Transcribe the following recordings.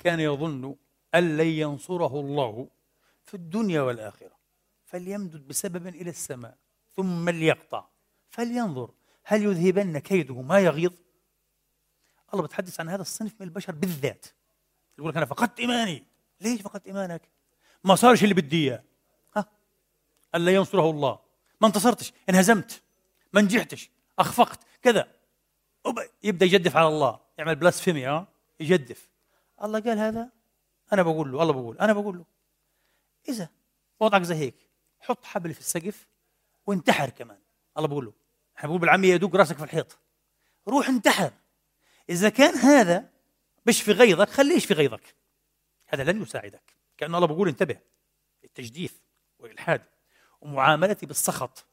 كان يظن أن لن ينصره الله في الدنيا والآخرة فليمدد بسبب إلى السماء ثم ليقطع. فلينظر هل يذهبن كيده ما يغيظ؟ الله بتحدث عن هذا الصنف من البشر بالذات. يقول لك أنا فقدت إيماني. ليش فقدت إيمانك؟ ما صارش اللي بدي إياه. ها؟ ألا ينصره الله. ما انتصرتش انهزمت. ما نجحتش أخفقت كذا. يبدأ يجدف على الله. يعمل بلاسفيميا يجدف. الله قال هذا؟ أنا بقول له الله بقول أنا بقول له. إذا وضعك زي هيك حط حبل في السقف وانتحر كمان. الله بقول له. إحنا بقول بالعامية يدق راسك في الحيط. روح انتحر. إذا كان هذا مش في غيظك خليش في غيظك. هذا لن يساعدك. كأن الله بقول انتبه. التجديف والإلحاد ومعاملتي بالسخط.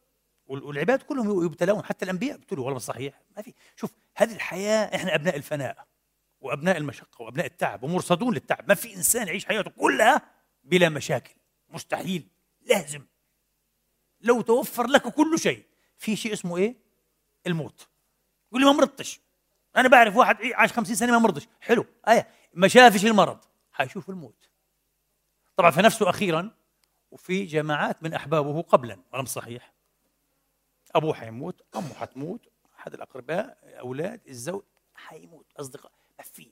والعباد كلهم يبتلون حتى الأنبياء ابتلوا والله صحيح ما في. شوف هذه الحياة إحنا أبناء الفناء. وأبناء المشقة وأبناء التعب ومرصدون للتعب. ما في إنسان يعيش حياته كلها بلا مشاكل. مستحيل. لازم. لو توفر لك كل شيء. في شيء اسمه إيه؟ الموت. يقول لي ما مرضتش. أنا بعرف واحد عاش خمسين سنة ما مرضش. حلو. آية. ما شافش المرض. حيشوف الموت. طبعا في نفسه أخيرا وفي جماعات من أحبابه قبلا. ولا صحيح. أبوه حيموت أمه حتموت أحد الأقرباء أولاد الزوج حيموت. أصدقاء. ما في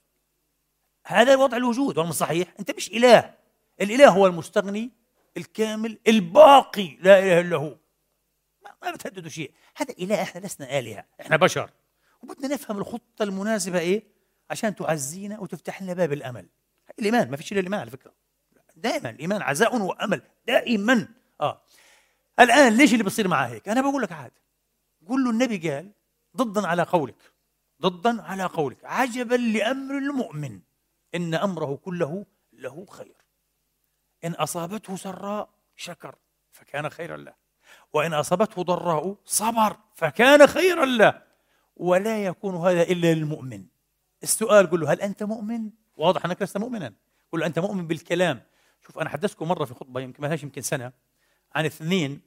هذا وضع الوجود ولا صحيح؟ أنت مش إله. الإله هو المستغني الكامل الباقي لا إله إلا هو. ما بتهددوا شيء. هذا إله إحنا لسنا آلهة. إحنا بشر. وبدنا نفهم الخطة المناسبة إيه؟ عشان تعزينا وتفتح لنا باب الأمل. الإيمان ما فيش إلا الإيمان على فكرة. دائما الإيمان عزاء وأمل دائما. آه. الآن ليش اللي بيصير معاه هيك أنا بقول لك عاد. قول له النبي قال ضدا على قولك. ضدا على قولك. عجبا لأمر المؤمن إن أمره كله له خير. إن أصابته سراء شكر فكان خيرا له. وإن أصابته ضراء صبر فكان خيرا له. ولا يكون هذا إلا للمؤمن. السؤال قل له هل أنت مؤمن؟ واضح أنك لست مؤمنا. قل له أنت مؤمن بالكلام. شوف أنا حدثتكم مرة في خطبة يمكن ما يمكن سنة عن اثنين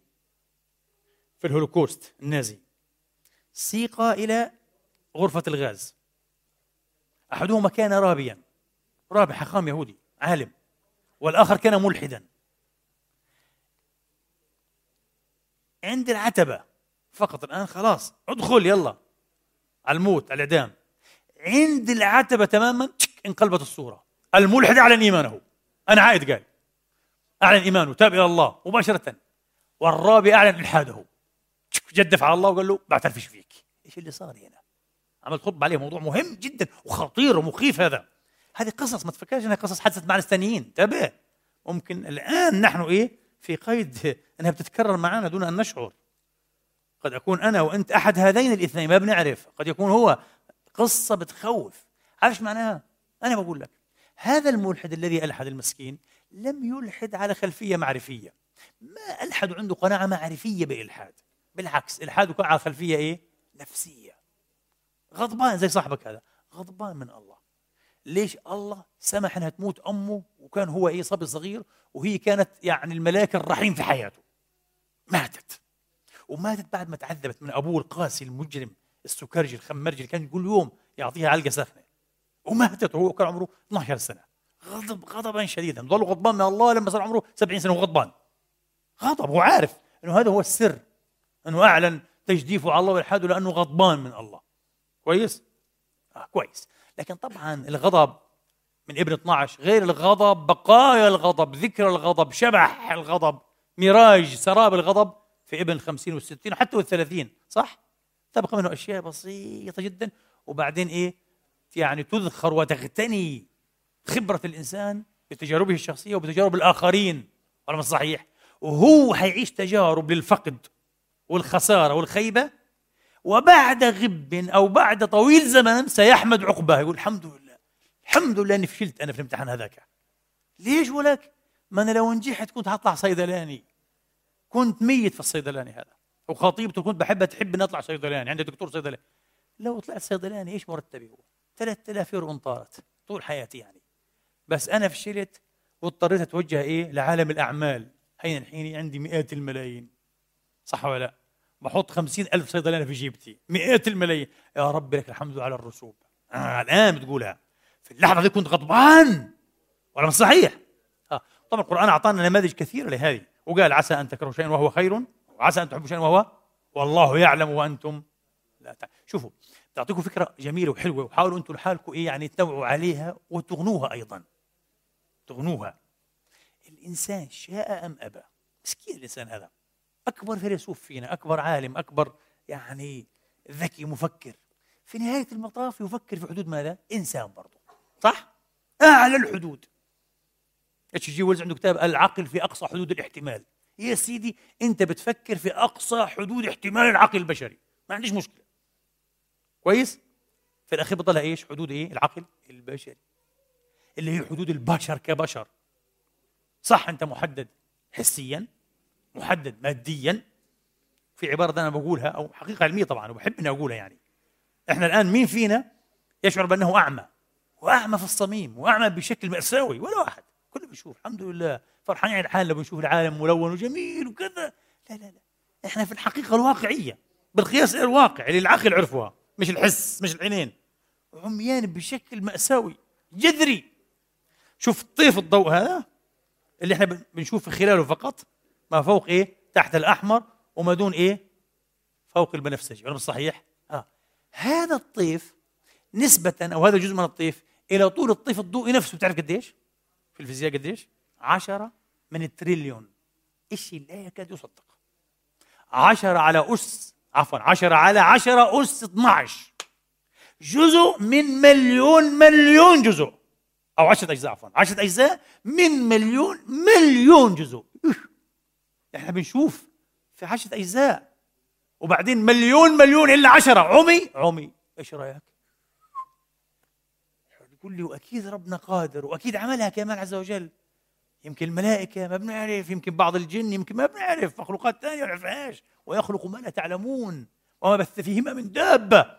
في الهولوكوست النازي. سيقا إلى غرفة الغاز. أحدهما كان رابيا. رابي حقام يهودي عالم. والآخر كان ملحدا. عند العتبة. فقط الآن خلاص. ادخل يلا. على الموت على الإعدام. عند العتبة تماما انقلبت الصورة. الملحد أعلن إيمانه. أنا عائد قال. أعلن إيمانه تاب إلى الله مباشرة. والرابي أعلن إلحاده. جدف على الله وقال له بعترفش فيك. إيش اللي صار هنا؟ عملت خطبه عليه موضوع مهم جدا وخطير ومخيف هذا. هذه قصص ما تفكرش إنها قصص حدثت مع ناس ثانيين انتبه. ممكن الآن نحن إيه في قيد إنها بتتكرر معنا دون أن نشعر. قد أكون أنا وأنت أحد هذين الاثنين ما بنعرف. قد يكون هو قصة بتخوف. عارف معناها؟ أنا بقول لك هذا الملحد الذي ألحد المسكين لم يلحد على خلفية معرفية. ما ألحد عنده قناعة معرفية بالالحاد بالعكس الحاده على خلفية إيه؟ نفسية. غضبان زي صاحبك هذا. غضبان من الله. ليش الله سمح إنها تموت أمه وكان هو إيه صبي صغير وهي كانت يعني الملاك الرحيم في حياته. ماتت. وماتت بعد ما تعذبت من أبوه القاسي المجرم السكرجي الخمرجي اللي كان كل يوم يعطيها علقة سخنة. وماتت وهو كان عمره 12 سنة. غضب غضبا شديدا. ظل غضبان من الله لما صار عمره 70 سنة وغضبان. غضب وعارف إنه هذا هو السر. إنه أعلن تجديفه على الله والحاده لأنه غضبان من الله. كويس؟ آه كويس لكن طبعا الغضب من ابن 12 غير الغضب بقايا الغضب ذكر الغضب شبح الغضب ميراج سراب الغضب في ابن 50 و60 وحتى وال30 صح؟ تبقى منه أشياء بسيطة جدا وبعدين إيه؟ يعني تذخر وتغتني خبرة الإنسان بتجاربه الشخصية وبتجارب الآخرين ولا صحيح؟ وهو حيعيش تجارب للفقد والخسارة والخيبة وبعد غب أو بعد طويل زمان سيحمد عقباه. يقول الحمد لله. الحمد لله أني فشلت أنا في الامتحان هذاك. ليش ولك؟ ما أنا لو نجحت كنت هطلع صيدلاني. كنت ميت في الصيدلاني هذا. وخطيبته كنت بحبها تحب اني أطلع صيدلاني. عندي دكتور صيدلاني. لو طلعت صيدلاني إيش مرتبي هو؟ 3000 يورو انطارت طول حياتي يعني. بس أنا فشلت واضطريت أتوجه إيه؟ لعالم الأعمال. هين الحين؟ عندي مئات الملايين. صح ولا لا؟ بحط خمسين ألف صيدلانة في جيبتي. مئات الملايين. يا رب لك الحمد على الرسوب. آه الآن بتقولها. في اللحظة دي كنت غضبان. ولا صحيح. آه. طبعا القرآن أعطانا نماذج كثيرة لهذه. وقال عسى أن تكرهوا شيئا وهو خير. وعسى أن تحبوا شيئا وهو والله يعلم وأنتم لا تعلم شوفوا تعطيكم فكرة جميلة وحلوة. وحاولوا أنتم لحالكم إيه يعني تنوعوا عليها وتغنوها أيضا. تغنوها. الإنسان شاء أم أبى؟ مسكين الإنسان هذا أكبر فيلسوف فينا أكبر عالم أكبر يعني ذكي مفكر في نهاية المطاف يفكر في حدود ماذا؟ إنسان برضه صح؟ أعلى الحدود اتش جي ويلز عنده كتاب العقل في أقصى حدود الاحتمال يا سيدي أنت بتفكر في أقصى حدود احتمال العقل البشري ما عنديش مشكلة كويس؟ في الأخير بطلع إيش؟ حدود إيه؟ العقل البشري اللي هي حدود البشر كبشر صح أنت محدد حسيا محدد ماديا في عبارة أنا بقولها أو حقيقة علمية طبعا وبحب أني أقولها يعني. إحنا الآن مين فينا يشعر بأنه أعمى؟ وأعمى في الصميم وأعمى بشكل مأساوي ولا واحد. كله بيشوف الحمد لله. فرحانين على حالنا بنشوف العالم ملون وجميل وكذا. لا لا لا. إحنا في الحقيقة الواقعية بالقياس الواقع اللي العقل عرفوها مش الحس مش العينين. عميان بشكل مأساوي جذري. شوف طيف الضوء هذا اللي إحنا بنشوف خلاله فقط. ما فوق إيه؟ تحت الأحمر وما دون إيه؟ فوق البنفسجي ولا صحيح؟ آه. هذا الطيف نسبة أو هذا جزء من الطيف إلى طول الطيف الضوئي نفسه. بتعرف قديش؟ في الفيزياء قديش؟ عشرة من التريليون. شيء لا يكاد يصدق. عشرة على أس عفوا عشرة على عشرة أس 12 جزء من مليون مليون جزء. أو عشرة أجزاء عفوا عشرة أجزاء من مليون مليون جزء. إحنا بنشوف في عشرة أجزاء. وبعدين مليون مليون إلا عشرة. عمي عمي إيش رأيك؟ يقول لي وأكيد ربنا قادر وأكيد عملها كمان عز وجل. يمكن الملائكة ما بنعرف يمكن بعض الجن يمكن ما بنعرف مخلوقات ثانية ما نعرفهاش. ويخلق ما لا تعلمون وما بث فيهما من دابة.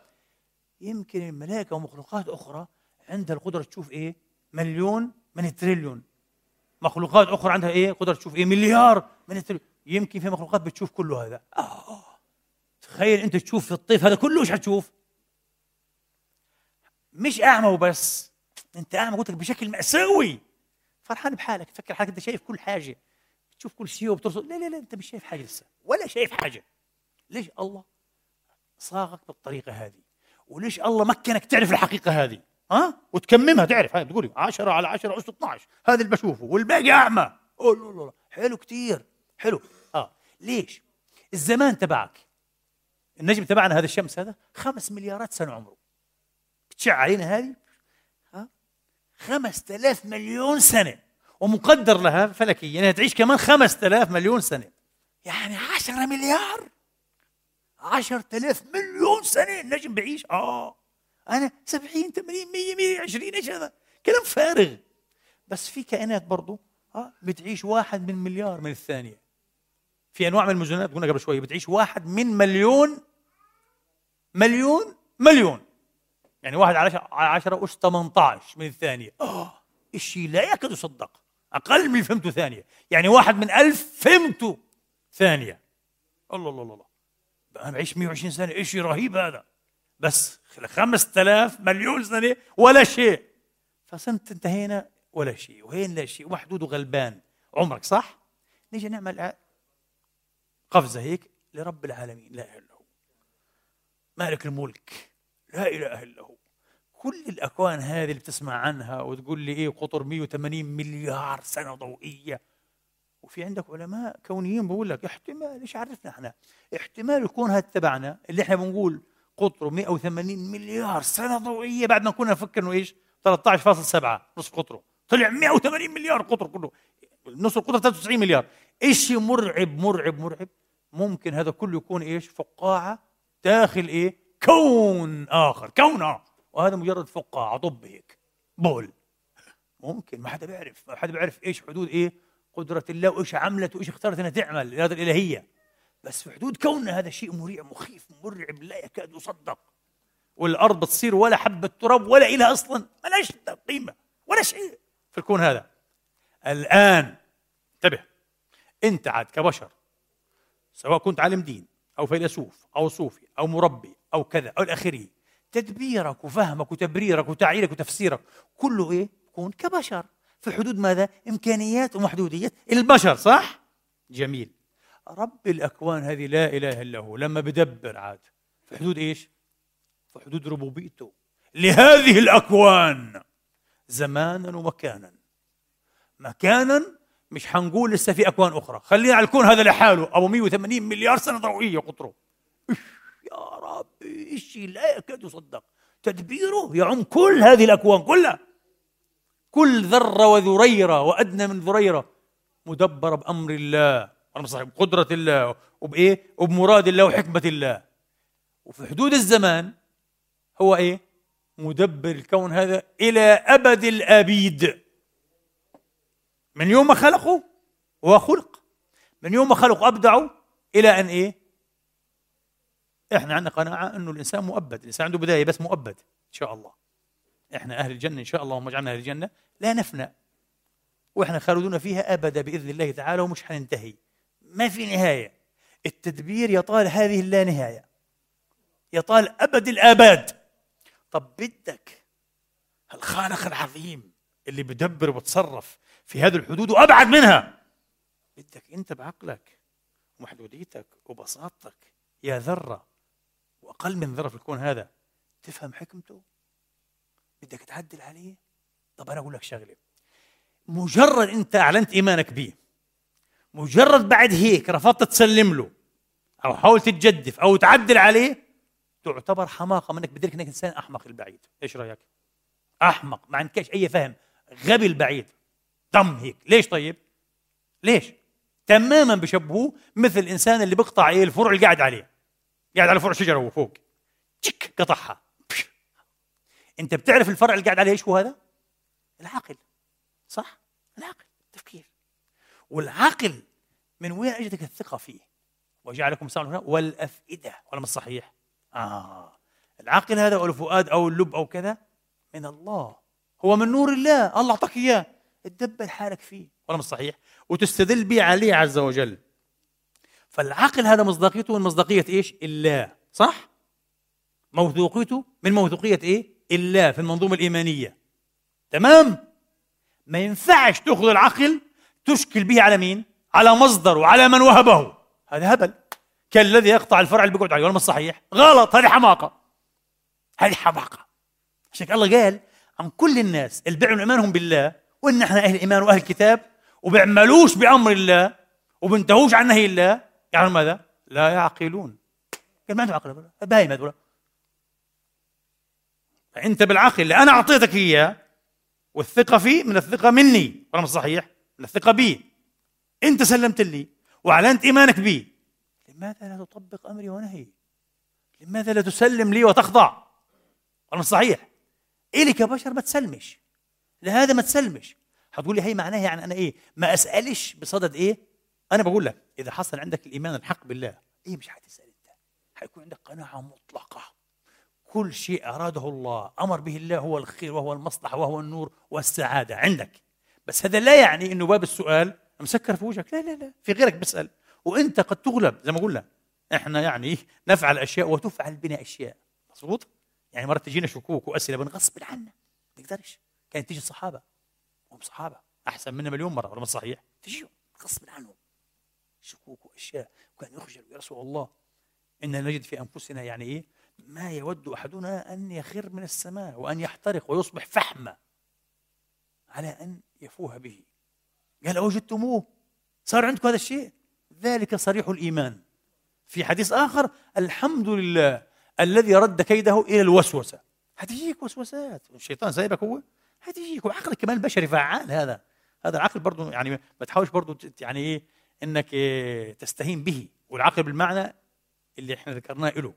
يمكن الملائكة ومخلوقات أخرى عندها القدرة تشوف إيه؟ مليون من التريليون. مخلوقات أخرى عندها إيه؟ قدرة تشوف إيه؟ مليار من التريليون يمكن في مخلوقات بتشوف كل هذا. آه. تخيل أنت تشوف في الطيف هذا كله إيش حتشوف مش أعمى وبس. أنت أعمى قلت لك بشكل مأساوي. فرحان بحالك. تفكر حالك أنت شايف كل حاجة. تشوف كل شيء وبترصد. لا لا لا أنت مش شايف حاجة لسه. ولا شايف حاجة. ليش الله صاغك بالطريقة هذه؟ وليش الله مكنك تعرف الحقيقة هذه؟ ها؟ وتكممها تعرف هاي بتقولي 10 على 10 اس 12 هذا اللي بشوفه والباقي أعمى. أوه حلو كثير حلو. آه. ليش؟ الزمان تبعك. النجم تبعنا هذا الشمس هذا خمس مليارات سنة عمره. بتشع علينا هذه؟ ها؟ خمس تلاف مليون سنة. ومقدر لها فلكيا إنها تعيش كمان خمس تلاف مليون سنة. يعني عشرة مليار؟ عشر تلاف مليون سنة النجم بعيش. آه. سبعين ثمانين مية مية عشرين إيش هذا؟ كلام فارغ. بس في كائنات برضو آه بتعيش واحد من مليار من الثانية. في أنواع من المجنونات قلنا قبل شوية بتعيش واحد من مليون مليون مليون. يعني واحد على عشرة أس 18 من الثانية. آه الشيء لا يكاد يصدق. أقل من فهمته ثانية. يعني واحد من ألف فهمته ثانية. الله الله الله أنا بعيش 120 سنة شيء رهيب هذا. بس خمسة آلاف مليون سنة ولا شيء. فصمت انتهينا ولا شيء. وهين لا شيء؟ ومحدود وغلبان عمرك صح؟ نيجي نعمل قفزة هيك لرب العالمين. لا إله إلا هو. مالك الملك. لا إله إلا هو. كل الأكوان هذه اللي بتسمع عنها وتقول لي إيه قطر 180 مليار سنة ضوئية. وفي عندك علماء كونيين بقول لك احتمال إيش عرفنا إحنا؟ احتمال يكون هذا تبعنا. اللي إحنا بنقول قطره 180 مليار سنة ضوئية بعد ما كنا نفكر إنه إيش؟ 13.7 نصف قطره. طلع 180 مليار قطر كله. نصف القطر 93 مليار. شيء مرعب مرعب مرعب؟ ممكن هذا كله يكون إيش؟ فقاعة داخل إيه؟ كون آخر كون آخر. وهذا مجرد فقاعة طب هيك. بول. ممكن ما حدا بيعرف. ما حدا بيعرف إيش حدود إيه؟ قدرة الله وإيش عملت وإيش اختارت إنها تعمل الإرادة الإلهية. بس في حدود كوننا هذا شيء مريع مخيف مرعب لا يكاد يصدق والأرض بتصير ولا حبة تراب ولا إلها أصلا ملاش قيمة ولا شيء في الكون هذا الآن انتبه أنت عاد كبشر سواء كنت عالم دين أو فيلسوف أو صوفي أو مربي أو كذا أو الاخره تدبيرك وفهمك وتبريرك وتعييرك وتفسيرك كله إيه؟ كون كبشر في حدود ماذا؟ إمكانيات ومحدوديات البشر صح؟ جميل رب الأكوان هذه لا إله إلا هو لما بدبر عاد. في حدود إيش؟ في حدود ربوبيته. لهذه الأكوان زمانا ومكانا. مكانا مش حنقول لسه في أكوان أخرى. خلينا على الكون هذا لحاله. أبو 180 مليار سنة ضوئية قطره يا رب؟ شيء لا يكاد يصدق تدبيره يعم كل هذه الأكوان كلها. كل ذرة وذريرة وأدنى من ذريرة مدبرة بأمر الله. بقدرة الله وبإيه؟ وبمراد الله وحكمة الله. وفي حدود الزمان هو إيه؟ مدبر الكون هذا إلى أبد الآبيد. من يوم ما خلقه هو خلق. من يوم ما خلق أبدعه إلى أن إيه؟ إحنا عندنا قناعة أنه الإنسان مؤبد. الإنسان عنده بداية بس مؤبد إن شاء الله. إحنا أهل الجنة إن شاء الله اللهم اجعلنا أهل الجنة لا نفنى. وإحنا خالدون فيها أبدا بإذن الله تعالى ومش حننتهي ما في نهاية. التدبير يطال هذه اللا نهاية. يطال أبد الآباد. طب بدك الخالق العظيم اللي بدبر وبتصرف في هذه الحدود وأبعد منها. بدك أنت بعقلك ومحدوديتك وبساطتك يا ذرة وأقل من ذرة في الكون هذا تفهم حكمته؟ بدك تعدل عليه؟ طب أنا أقول لك شغلة. مجرد أنت أعلنت إيمانك به مجرد بعد هيك رفضت تسلم له. أو حاولت تجدف أو تعدل عليه تعتبر حماقة منك بدلك أنك إنسان أحمق البعيد إيش رأيك؟ أحمق ما عندكش أي فهم. غبي البعيد. دم هيك. ليش طيب؟ ليش؟ تماما بشبهوه مثل الإنسان اللي بيقطع إيه الفرع اللي قاعد عليه. قاعد على فرع شجرة وفوق تشك قطعها. أنت بتعرف الفرع اللي قاعد عليه إيش هو هذا؟ العقل صح؟ العقل والعقل من وين اجتك الثقة فيه؟ وجعلكم سمعا والأفئدة ولا مش صحيح؟ آه العقل هذا أو الفؤاد أو اللب أو كذا من الله هو من نور الله الله أعطاك إياه تدبر حالك فيه ولا مش صحيح؟ وتستدل به عليه عز وجل فالعقل هذا مصداقيته من مصداقية إيش؟ الله صح؟ موثوقيته من موثوقية إيه؟ الله في المنظومة الإيمانية تمام؟ ما ينفعش تأخذ العقل تشكل به على مين؟ على مصدر وعلى من وهبه هذا هبل كالذي يقطع الفرع اللي بيقعد عليه ولا مش صحيح؟ غلط هذه حماقة هذه حماقة عشان الله قال عن كل الناس اللي بيعلنوا إيمانهم بالله وإن إحنا أهل إيمان وأهل كتاب وبيعملوش بأمر الله وبنتهوش عن نهي الله يعني ماذا؟ لا يعقلون قال ما عندهم عقل بهايم هذول فانت بالعقل اللي أنا أعطيتك إياه والثقة فيه من الثقة مني ولا صحيح؟ الثقة بي. أنت سلمت لي وأعلنت إيمانك بي. لماذا لا تطبق أمري ونهي؟ لماذا لا تسلم لي وتخضع؟ أنا صحيح. إلي كبشر ما تسلمش. لهذا ما تسلمش. هتقول لي هي معناها يعني أنا إيه؟ ما أسألش بصدد إيه؟ أنا بقول لك إذا حصل عندك الإيمان الحق بالله إيه مش هتسأل أنت؟ حيكون عندك قناعة مطلقة. كل شيء أراده الله أمر به الله هو الخير وهو المصلحة وهو النور والسعادة عندك. بس هذا لا يعني إنه باب السؤال مسكر في وجهك. لا لا لا. في غيرك بيسال وأنت قد تغلب زي ما قلنا. إحنا يعني نفعل أشياء وتفعل بنا أشياء. مظبوط؟ يعني مرات تجينا شكوك وأسئلة بنغصب عنا ما نقدرش كانت تيجي الصحابه هم صحابة. أحسن منا مليون مرة ولا صحيح؟ تجيهم غصب عنهم. شكوك وأشياء. وكان يخجل يا رسول الله. إنا نجد في أنفسنا يعني إيه؟ ما يود أحدنا أن يخر من السماء وأن يحترق ويصبح فحمة. على أن يفوه به. قال أوجدتموه؟ صار عندكم هذا الشيء؟ ذلك صريح الإيمان. في حديث آخر الحمد لله الذي رد كيده إلى الوسوسة. هتجيك وسوسات الشيطان سايبك هو؟ هتجيك وعقلك كمان البشري فعال هذا. هذا العقل برضه يعني ما تحاولش برضه يعني إيه إنك إيه تستهين به. والعقل بالمعنى اللي إحنا ذكرناه له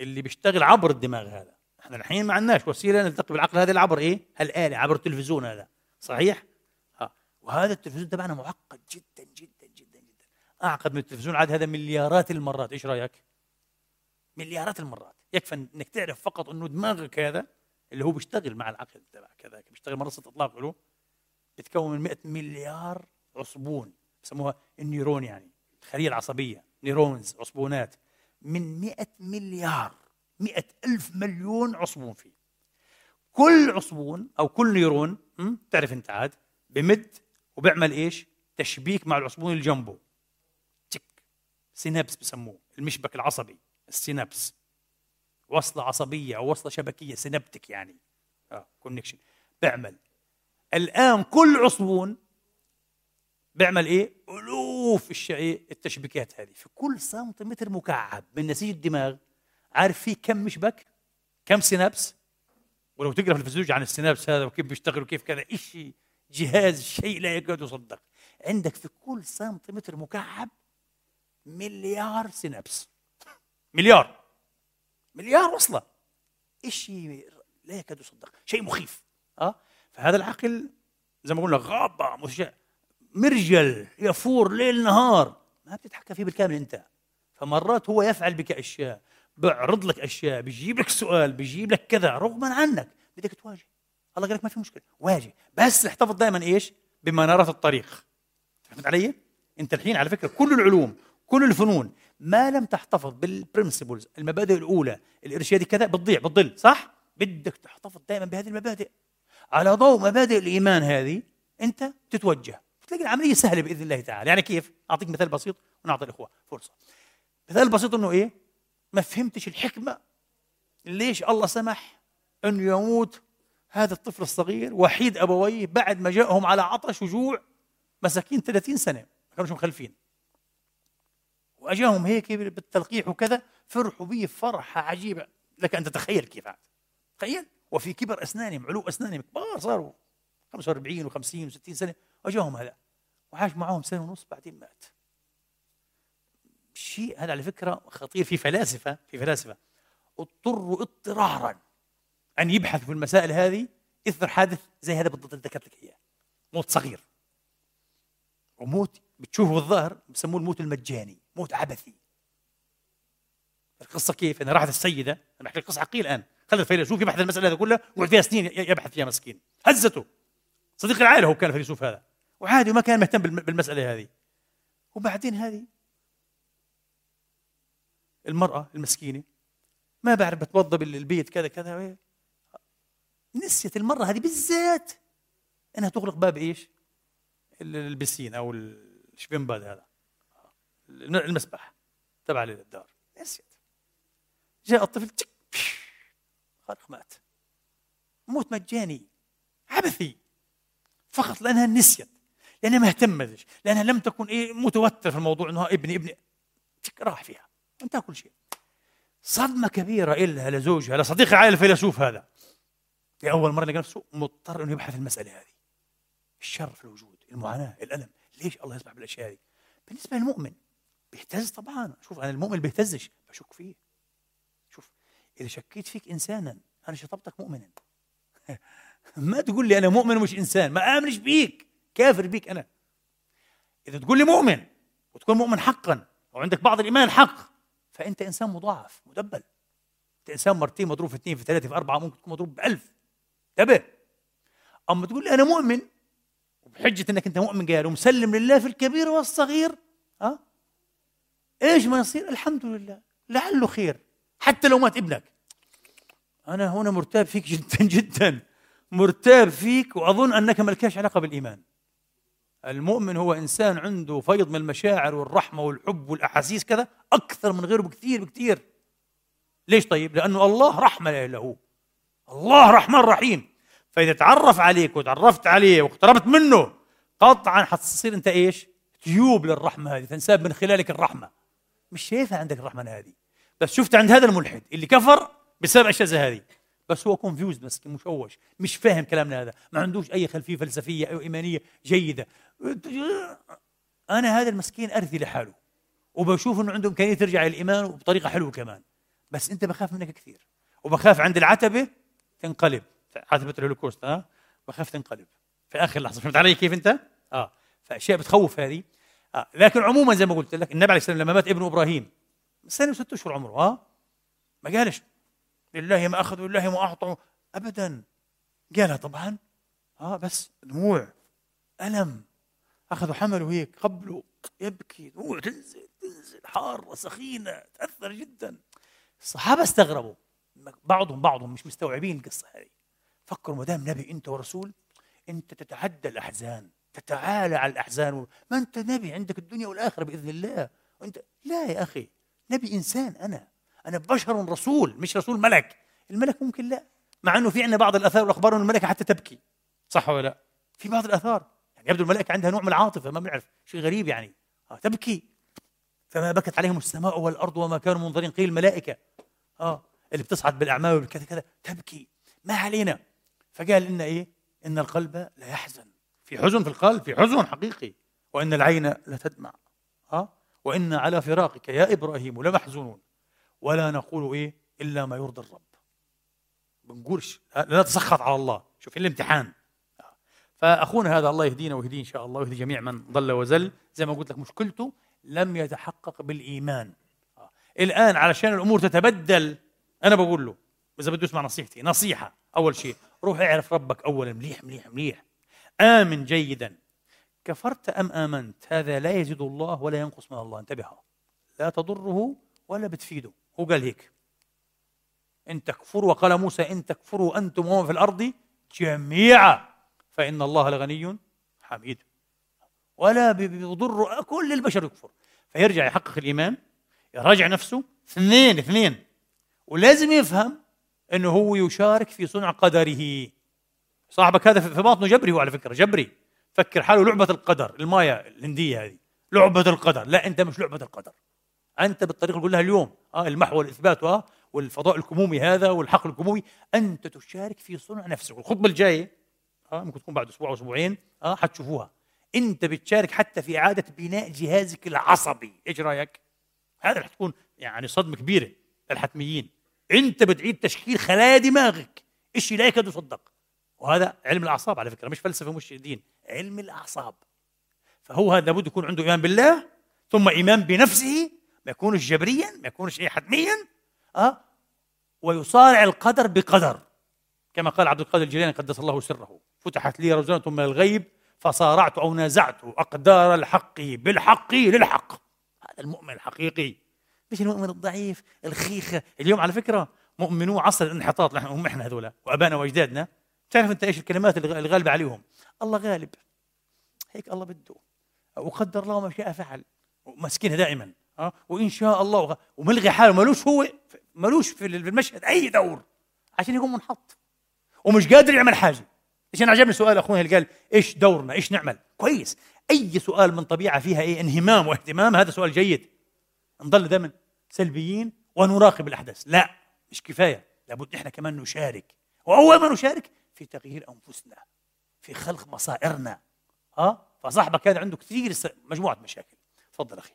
اللي بيشتغل عبر الدماغ هذا. إحنا الحين ما عندناش وسيلة نلتقي بالعقل. هذا عبر إيه؟ هالاله عبر التلفزيون هذا. صحيح؟ ها وهذا التلفزيون تبعنا معقد جدا جدا جدا جدا. أعقد من التلفزيون عاد هذا مليارات المرات. إيش رأيك؟ مليارات المرات. يكفي إنك تعرف فقط إنه دماغك هذا اللي هو بيشتغل مع العقل تبعك هذاك بيشتغل منصه إطلاق له بتكون من 100 مليار عصبون. بسموها النيرون يعني الخلية العصبية. نيرونز عصبونات. من 100 مليار. مئة ألف مليون عصبون فيه. كل عصبون أو كل neuron تعرف أنت عاد بمد وبيعمل إيش؟ تشبيك مع العصبون اللي جنبه. تك. synapse بسموه المشبك العصبي ال synapse. وصلة عصبية أو وصلة شبكية synaptic يعني. آه connection بيعمل. الآن كل عصبون بيعمل إيه؟ ألوف الشيء التشبيكات هذه. في كل سنتيمتر مكعب من نسيج الدماغ عارف في كم مشبك؟ كم سينابس؟ ولو تقرأ في الفسيولوجيا عن السينابس هذا وكيف بيشتغل وكيف كذا شيء جهاز شيء لا يكاد يصدق. عندك في كل سنتيمتر مكعب مليار سينابس. مليار. مليار وصلة. شيء لا يكاد يصدق. شيء مخيف. آه؟ فهذا العقل زي ما قلنا غابة مشجع مرجل يفور ليل نهار. ما بتتحكم فيه بالكامل أنت. فمرات هو يفعل بك أشياء. بيعرض لك أشياء بيجيب لك سؤال بيجيب لك كذا رغما عنك. بدك تواجه. الله قال لك ما في مشكلة. واجه. بس احتفظ دائما إيش؟ بمناره الطريق. فهمت علي؟ أنت الحين على فكرة كل العلوم كل الفنون ما لم تحتفظ بالبرنسبلز المبادئ الأولى الارشادي كذا بتضيع بتضل صح؟ بدك تحتفظ دائما بهذه المبادئ. على ضوء مبادئ الإيمان هذه أنت تتوجه. تلاقي العملية سهلة بإذن الله تعالى. يعني كيف؟ أعطيك مثال بسيط ونعطي الإخوة فرصة. مثال بسيط إنه إيه؟ ما فهمتش الحكمة. ليش الله سمح انه يموت هذا الطفل الصغير وحيد أبويه بعد ما جاءهم على عطش وجوع مساكين 30 سنة ما كانوش مخلفين. وأجاهم هيك بالتلقيح وكذا فرحوا به فرحة عجيبة. لك أن تتخيل كيف تخيل؟ وفي كبر أسنانهم علو أسنانهم كبار صاروا 45 و50 و60 سنة. واجاهم هذا. وعاش معهم سنة ونص بعدين مات. شيء. هذا على فكرة خطير. في فلاسفة في فلاسفة. اضطروا اضطرارا أن يبحثوا في المسائل هذه إثر حادث زي هذا بالضبط اللي ذكرت لك إياه. موت صغير. وموت بتشوفه بالظاهر بسموه الموت المجاني موت عبثي. القصة كيف؟ أنا راحت السيدة أنا بحكي القصة حقيقية الآن. خلى الفيلسوف يبحث المسألة هذه كلها وقعد فيها سنين يبحث فيها مسكين. هزته. صديق العائلة هو كان الفيلسوف هذا. وعادي وما كان مهتم بالمسألة هذه. وبعدين هذه المرأة المسكينة ما بعرف بتوضى بالبيت كذا كذا نسيت المرة هذه بالذات إنها تغلق باب إيش؟ البسين أو الشبنباد هذا؟ المسبح تبع الدار. نسيت. جاء الطفل تك خارق مات. موت مجاني عبثي. فقط لأنها نسيت لأنها ما اهتمتش لأنها لم تكن إيه متوتر في الموضوع إنه ابني ابني. راح فيها. انتهى كل شيء. صدمة كبيرة إلها لزوجها لصديق عائلة الفيلسوف هذا. لأول مرة لقى نفسه مضطر أنه يبحث المسألة هذه. الشر في الوجود المعاناة الألم. ليش الله يسمح بالأشياء هذه؟ بالنسبة للمؤمن بيهتز طبعا. شوف أنا المؤمن بيهتزش بشك فيه. شوف إذا شكيت فيك إنسانا أنا شطبتك مؤمنا. ما تقول لي أنا مؤمن ومش إنسان ما آمنش بيك كافر بيك أنا. إذا تقول لي مؤمن وتكون مؤمن حقا وعندك بعض الإيمان الحق فأنت إنسان مضاعف مدبل. أنت إنسان مرتين مضروب في اثنين في ثلاثة في أربعة ممكن تكون مضروب بألف. انتبه. أما تقول أنا مؤمن وبحجة أنك أنت مؤمن قال ومسلم لله في الكبير والصغير ها؟ إيش ما يصير؟ الحمد لله. لعله خير. حتى لو مات ابنك. أنا هنا مرتاب فيك جدا جدا. مرتاب فيك وأظن أنك ملكاش علاقة بالإيمان. المؤمن هو إنسان عنده فيض من المشاعر والرحمة والحب والأحاسيس كذا. أكثر من غيره بكثير بكثير. ليش طيب؟ لأنه الله رحمة له. الله رحمن رحيم فإذا تعرف عليك وتعرفت عليه واقتربت منه قطعا حتصير أنت إيش؟ tube للرحمة هذه تنساب من خلالك الرحمة. مش شايفها عندك الرحمة هذه. بس شفت عند هذا الملحد اللي كفر بسبب أشياء زي هذه. بس هو confused بس مشوش مش فاهم كلامنا هذا. ما عندوش أي خلفية فلسفية أو إيمانية جيدة. أنا هذا المسكين أرثي لحاله. وبشوف أنه عنده إمكانية ترجع الإيمان وبطريقة حلوة كمان. بس أنت بخاف منك كثير. وبخاف عند العتبة تنقلب. عتبة الهولوكوست ها؟ بخاف تنقلب. في آخر لحظة. فهمت علي كيف أنت؟ آه. فأشياء بتخوف هذه. آه. لكن عموما زي ما قلت لك النبي عليه السلام لما مات ابنه إبراهيم سنة وست أشهر عمره ها آه؟ ما قالش لله ما أخذ ولله ما أعطوا أبدا. قالها طبعا. آه. بس دموع ألم. أخذوا حمله هيك قبله يبكي دموع تنزل. تنزل حارة سخينة تأثر جدا. الصحابة استغربوا. بعضهم بعضهم مش مستوعبين القصة هذه. فكروا ما دام نبي أنت ورسول أنت تتعدى الأحزان تتعالى على الأحزان. ما أنت نبي عندك الدنيا والآخرة بإذن الله. وانت لا يا أخي نبي إنسان أنا. أنا بشر رسول مش رسول ملك. الملك ممكن لا مع إنه في عندنا بعض الآثار والأخبار ان الملائكه حتى تبكي. صح ولا لا؟ في بعض الآثار. يعني يبدو الملائكه عندها نوع من العاطفة ما بنعرف. شيء غريب يعني. آه تبكي. فما بكت عليهم السماء والأرض وما كانوا منظرين. قيل الملائكة آه اللي بتصعد بالاعمال وكذا كذا تبكي. ما علينا؟ فقال إن إيه؟ إن القلب لا يحزن. في حزن في القلب في حزن حقيقي. وإن العين لا تدمع. آه وإن على فراقك يا إبراهيم لمحزونون ولا نقول إيه؟ إلا ما يرضي الرب. بنقولش لا نتسخط على الله. شوف الامتحان فأخونا هذا الله يهدينا ويهديه إن شاء الله ويهدي جميع من ضل وزل. زي ما قلت لك مشكلته لم يتحقق بالإيمان. الآن علشان الأمور تتبدل أنا بقول له إذا بده يسمع نصيحتي نصيحة أول شيء روح اعرف ربك اولا مليح مليح مليح. آمن جيدا. كفرت أم آمنت؟ هذا لا يزيد الله ولا ينقص من الله. انتبه. لا تضره ولا بتفيده. هو قال هيك. إن تكفروا وقال موسى إن تكفروا أنتم ومن في الأرض جميعا فإن الله لغني حميد. ولا بيضر كل البشر يكفر. فيرجع يحقق الإيمان يراجع نفسه. اثنين اثنين. ولازم يفهم إنه هو يشارك في صنع قدره. صاحبك هذا في باطنه جبري هو على فكرة جبري. فكر حاله لعبة القدر المايا الهندية هذه. لعبة القدر. لا أنت مش لعبة القدر. أنت بالطريقة اللي قلناها اليوم. آه المحو والإثبات آه والفضاء الكمومي هذا والحقل الكمومي. أنت تشارك في صنع نفسك. الخطبة الجاية آه ممكن تكون بعد أسبوع أو أسبوعين آه حتشوفوها. انت بتشارك حتى في إعادة بناء جهازك العصبي. إيش رأيك؟ هذا رح تكون يعني صدمة كبيرة للحتميين. انت بتعيد تشكيل خلايا دماغك. شيء لا يكاد يصدق وهذا علم الأعصاب على فكرة مش فلسفة مش دين علم الأعصاب. فهو هذا لابد يكون عنده إيمان بالله ثم إيمان بنفسه ما يكونش جبريا ما يكونش إيه حتميا أه؟ ويصارع القدر بقدر. كما قال عبد القادر الجيلاني قدس الله سره. فتحت لي رزانة من الغيب فصارعت أو نازعت أقدار الحق بالحق للحق. هذا المؤمن الحقيقي. مش المؤمن الضعيف الخيخة اليوم على فكرة مؤمنو عصر الانحطاط نحن هم إحنا هذولا وأبانا وأجدادنا. تعرف أنت إيش الكلمات الغالبة عليهم؟ الله غالب. هيك الله بده. وقدر الله ما شاء فعل. مسكينها دائما آه وإن شاء الله وملغي حاله. ملوش هو ملوش في المشهد أي دور. عشان يكون منحط. ومش قادر يعمل حاجة. عشان عجبني سؤال اخونا اللي قال إيش دورنا؟ إيش نعمل؟ كويس. أي سؤال من طبيعة فيها إيه؟ انهمام واهتمام. هذا سؤال جيد. نضل دائما سلبيين ونراقب الأحداث. لا مش كفاية. لابد إحنا كمان نشارك. وأول ما نشارك في تغيير أنفسنا في خلق مصائرنا. ها فصاحبك كان عنده كثير مجموعة مشاكل. تفضل أخي.